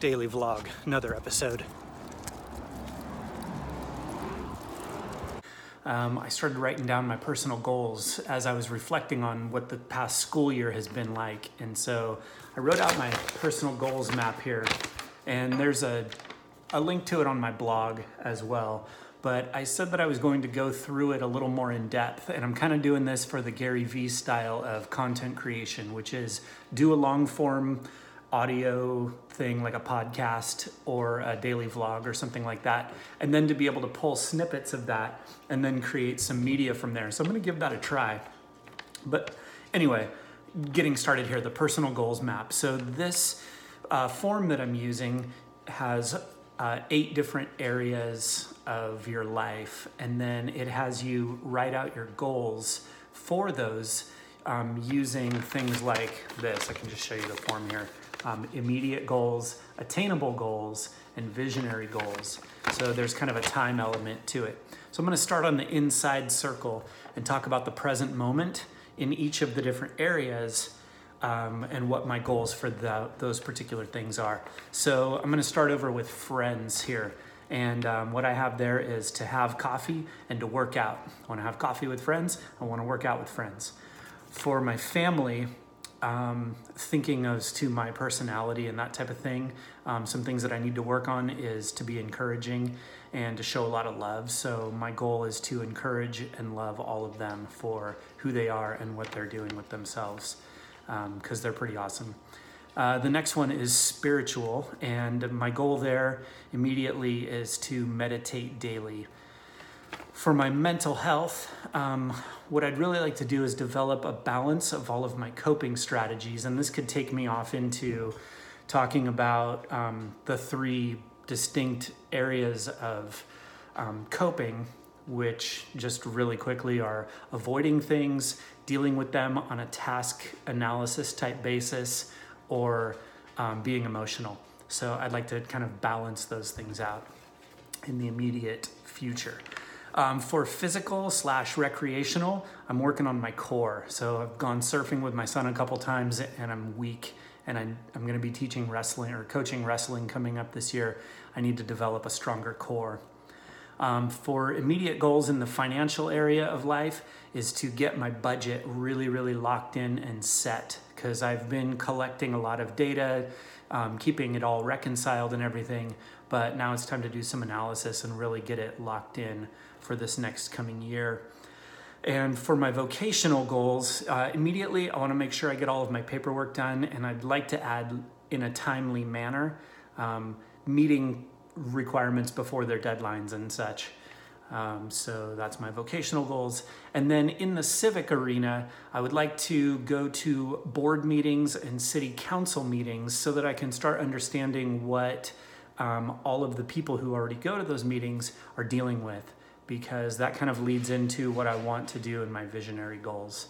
daily vlog, another episode. Um, I started writing down my personal goals as I was reflecting on what the past school year has been like. And so I wrote out my personal goals map here, and there's a, a link to it on my blog as well. But I said that I was going to go through it a little more in depth, and I'm kind of doing this for the Gary Vee style of content creation, which is do a long form audio thing like a podcast or a daily vlog or something like that, and then to be able to pull snippets of that and then create some media from there. So I'm going to give that a try. But anyway, getting started here, the personal goals map. So this uh, form that I'm using has uh, eight different areas of your life, and then it has you write out your goals for those um, using things like this. I can just show you the form here um, immediate goals, attainable goals, and visionary goals. So there's kind of a time element to it. So I'm going to start on the inside circle and talk about the present moment in each of the different areas um, and what my goals for the, those particular things are. So I'm going to start over with friends here. And um, what I have there is to have coffee and to work out. I want to have coffee with friends. I want to work out with friends. For my family, um, thinking as to my personality and that type of thing. Um, some things that I need to work on is to be encouraging and to show a lot of love. So, my goal is to encourage and love all of them for who they are and what they're doing with themselves because um, they're pretty awesome. Uh, the next one is spiritual, and my goal there immediately is to meditate daily. For my mental health, um, what I'd really like to do is develop a balance of all of my coping strategies. And this could take me off into talking about um, the three distinct areas of um, coping, which just really quickly are avoiding things, dealing with them on a task analysis type basis, or um, being emotional. So I'd like to kind of balance those things out in the immediate future. Um, for physical slash recreational, I'm working on my core. So I've gone surfing with my son a couple times and I'm weak and I, I'm going to be teaching wrestling or coaching wrestling coming up this year. I need to develop a stronger core. Um, for immediate goals in the financial area of life is to get my budget really, really locked in and set because I've been collecting a lot of data, um, keeping it all reconciled and everything. But now it's time to do some analysis and really get it locked in for this next coming year. And for my vocational goals, uh, immediately I want to make sure I get all of my paperwork done, and I'd like to add in a timely manner, um, meeting requirements before their deadlines and such. Um, so that's my vocational goals. And then in the civic arena, I would like to go to board meetings and city council meetings so that I can start understanding what um, all of the people who already go to those meetings are dealing with because that kind of leads into what I want to do in my visionary goals.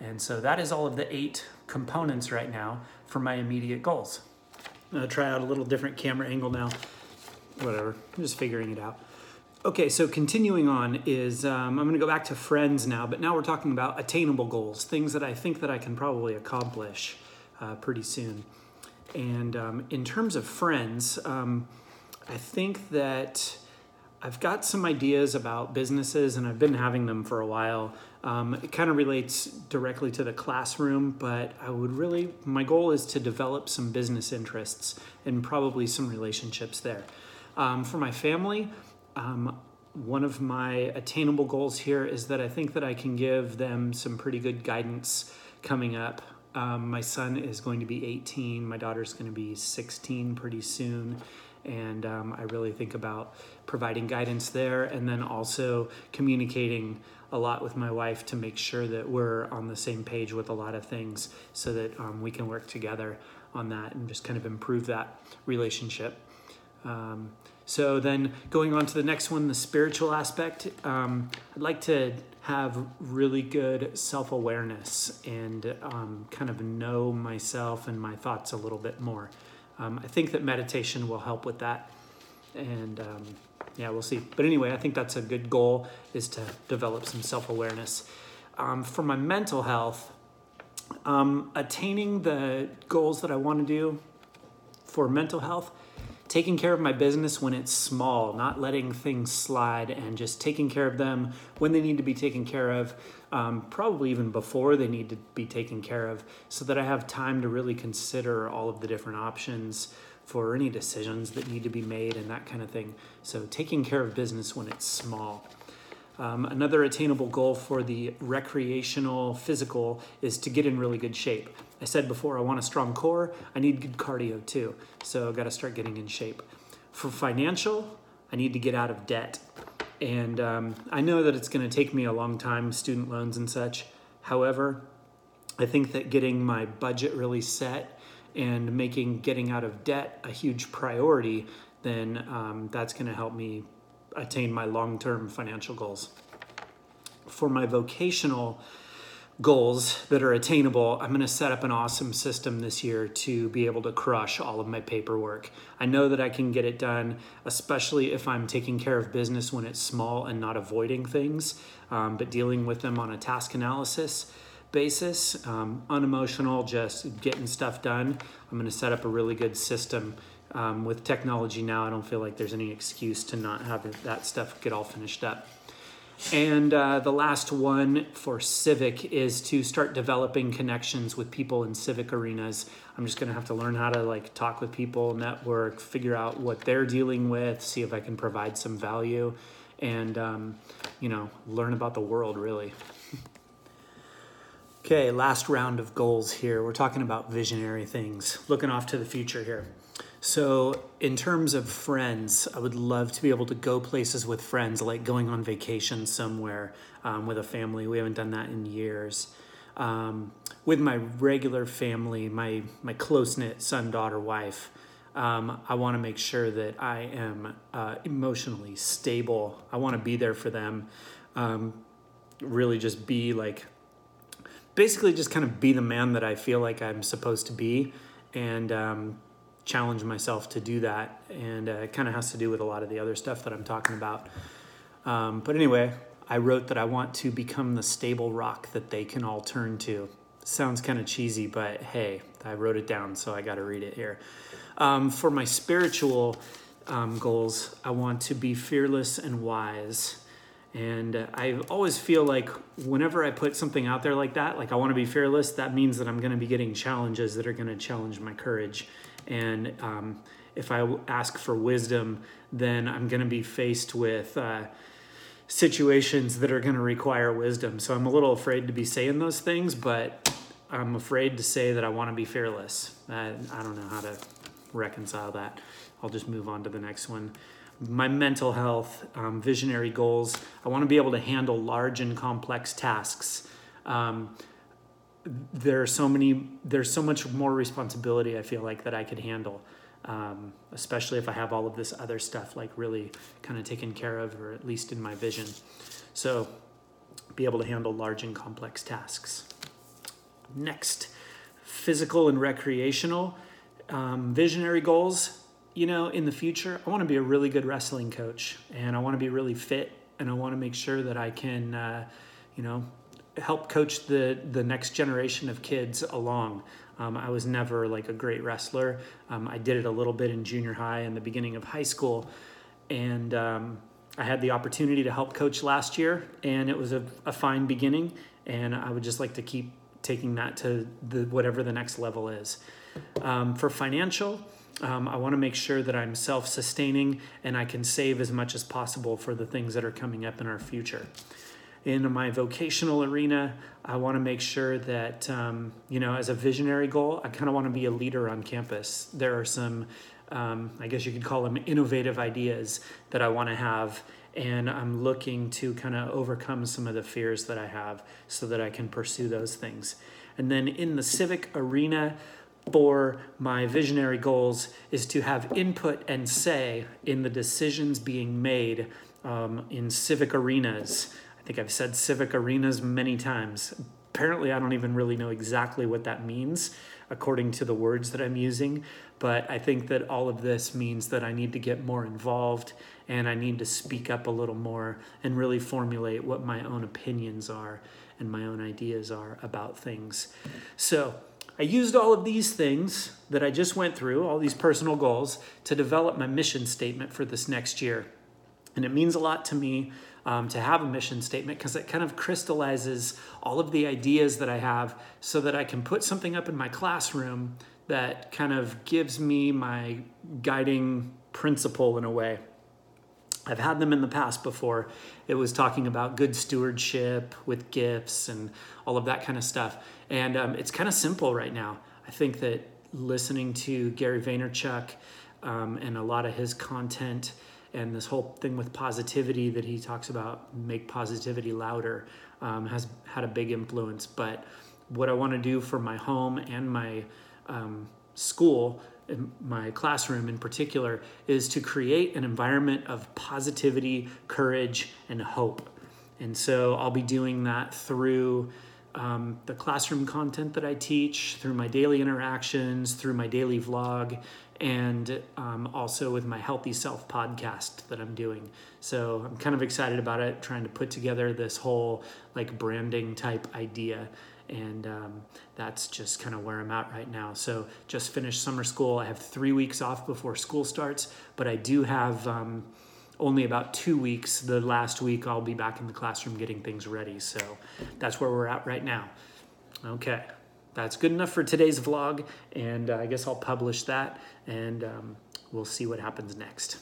And so that is all of the eight components right now for my immediate goals. I'm gonna try out a little different camera angle now. Whatever, I'm just figuring it out. Okay, so continuing on is um, I'm to go back to friends now, but now we're talking about attainable goals, things that I think that I can probably accomplish uh, pretty soon. And um, in terms of friends, um, I think that I've got some ideas about businesses and I've been having them for a while. Um, it kind of relates directly to the classroom, but I would really, my goal is to develop some business interests and probably some relationships there. Um, for my family, um, one of my attainable goals here is that I think that I can give them some pretty good guidance coming up. Um, my son is going to be 18, my daughter's going to be 16 pretty soon and um, I really think about providing guidance there and then also communicating a lot with my wife to make sure that we're on the same page with a lot of things so that um, we can work together on that and just kind of improve that relationship. Um, so then going on to the next one, the spiritual aspect, um, I'd like to have really good self-awareness and um, kind of know myself and my thoughts a little bit more. Um, I think that meditation will help with that. And um, yeah, we'll see. But anyway, I think that's a good goal is to develop some self awareness. Um, for my mental health, um, attaining the goals that I want to do For mental health, taking care of my business when it's small, not letting things slide, and just taking care of them when they need to be taken care of, um, probably even before they need to be taken care of, so that I have time to really consider all of the different options for any decisions that need to be made and that kind of thing. So, taking care of business when it's small. Um, another attainable goal for the recreational physical is to get in really good shape. I said before, I want a strong core. I need good cardio too. So I got to start getting in shape. For financial, I need to get out of debt. And um, I know that it's going to take me a long time, student loans and such. However, I think that getting my budget really set and making getting out of debt a huge priority, then um, that's going to help me attain my long term financial goals. For my vocational goals that are attainable, I'm going to set up an awesome system this year to be able to crush all of my paperwork. I know that I can get it done, especially if I'm taking care of business when it's small and not avoiding things, um, but dealing with them on a task analysis basis, um, unemotional, just getting stuff done. I'm going to set up a really good system um, with technology now, I don't feel like there's any excuse to not have that stuff get all finished up. And uh, the last one for civic is to start developing connections with people in civic arenas. I'm just gonna have to learn how to like talk with people, network, figure out what they're dealing with, see if I can provide some value, and um, you know, learn about the world really. okay, last round of goals here. We're talking about visionary things, looking off to the future here. So, in terms of friends, I would love to be able to go places with friends, like going on vacation somewhere um, with a family. We haven't done that in years. Um, with my regular family, my my close knit son, daughter, wife, um, I want to make sure that I am uh, emotionally stable. I want to be there for them. Um, really, just be like, basically, just kind of be the man that I feel like I'm supposed to be, and um, challenge myself to do that, and uh, it kind of has to do with a lot of the other stuff that I'm talking about. Um, but anyway, I wrote that I want to become the stable rock that they can all turn to. Sounds kind of cheesy, but hey, I wrote it down, so I got to read it here. Um, for my spiritual um, goals, I want to be fearless and wise. And I always feel like whenever I put something out there like that, like I want to be fearless, that means that I'm going to be getting challenges that are going to challenge my courage. And um, if I ask for wisdom, then I'm going to be faced with uh, situations that are going to require wisdom. So I'm a little afraid to be saying those things, but I'm afraid to say that I want to be fearless. I, I don't know how to reconcile that. I'll just move on to the next one. My mental health, um, visionary goals. I want to be able to handle large and complex tasks. Um, there are so many there's so much more responsibility i feel like that i could handle um, especially if i have all of this other stuff like really kind of taken care of or at least in my vision. So be able to handle large and complex tasks. Next physical and recreational um, visionary goals. You know in the future i want to be a really good wrestling coach and i want to be really fit and i want to make sure that i can uh, you know help coach the the next generation of kids along. Um, I was never like a great wrestler. Um, I did it a little bit in junior high and the beginning of high school, and um, I had the opportunity to help coach last year, and it was a, a fine beginning. And I would just like to keep taking that to the whatever the next level is. Um, for financial, um, I want to make sure that I'm self sustaining and I can save as much as possible for the things that are coming up in our future in my vocational arena, I want to make sure that, um, you know, as a visionary goal, I kind of want to be a leader on campus. There are some, um, I guess you could call them innovative ideas that I want to have. And I'm looking to kind of overcome some of the fears that I have so that I can pursue those things. And then in the civic arena, for my visionary goals is to have input and say in the decisions being made um, in civic arenas. Think I've said civic arenas many times. Apparently, I don't even really know exactly what that means according to the words that I'm using, but I think that all of this means that I need to get more involved and I need to speak up a little more and really formulate what my own opinions are and my own ideas are about things. So, I used all of these things that I just went through, all these personal goals, to develop my mission statement for this next year. And it means a lot to me um, to have a mission statement because it kind of crystallizes all of the ideas that I have so that I can put something up in my classroom that kind of gives me my guiding principle in a way. I've had them in the past before. It was talking about good stewardship with gifts and all of that kind of stuff. And um, it's kind of simple right now. I think that listening to Gary Vaynerchuk um, and a lot of his content and this whole thing with positivity that he talks about, make positivity louder, um, has had a big influence. But what I want to do for my home and my um, school in my classroom in particular is to create an environment of positivity, courage, and hope. And so I'll be doing that through um, the classroom content that I teach, through my daily interactions, through my daily vlog, and um, also with my Healthy Self podcast that I'm doing. So I'm kind of excited about it, trying to put together this whole like branding type idea and um, that's just kind of where I'm at right now. So just finished summer school. I have three weeks off before school starts, but I do have um, only about two weeks. The last week I'll be back in the classroom getting things ready. So that's where we're at right now. Okay, that's good enough for today's vlog, and uh, I guess I'll publish that, and um, we'll see what happens next.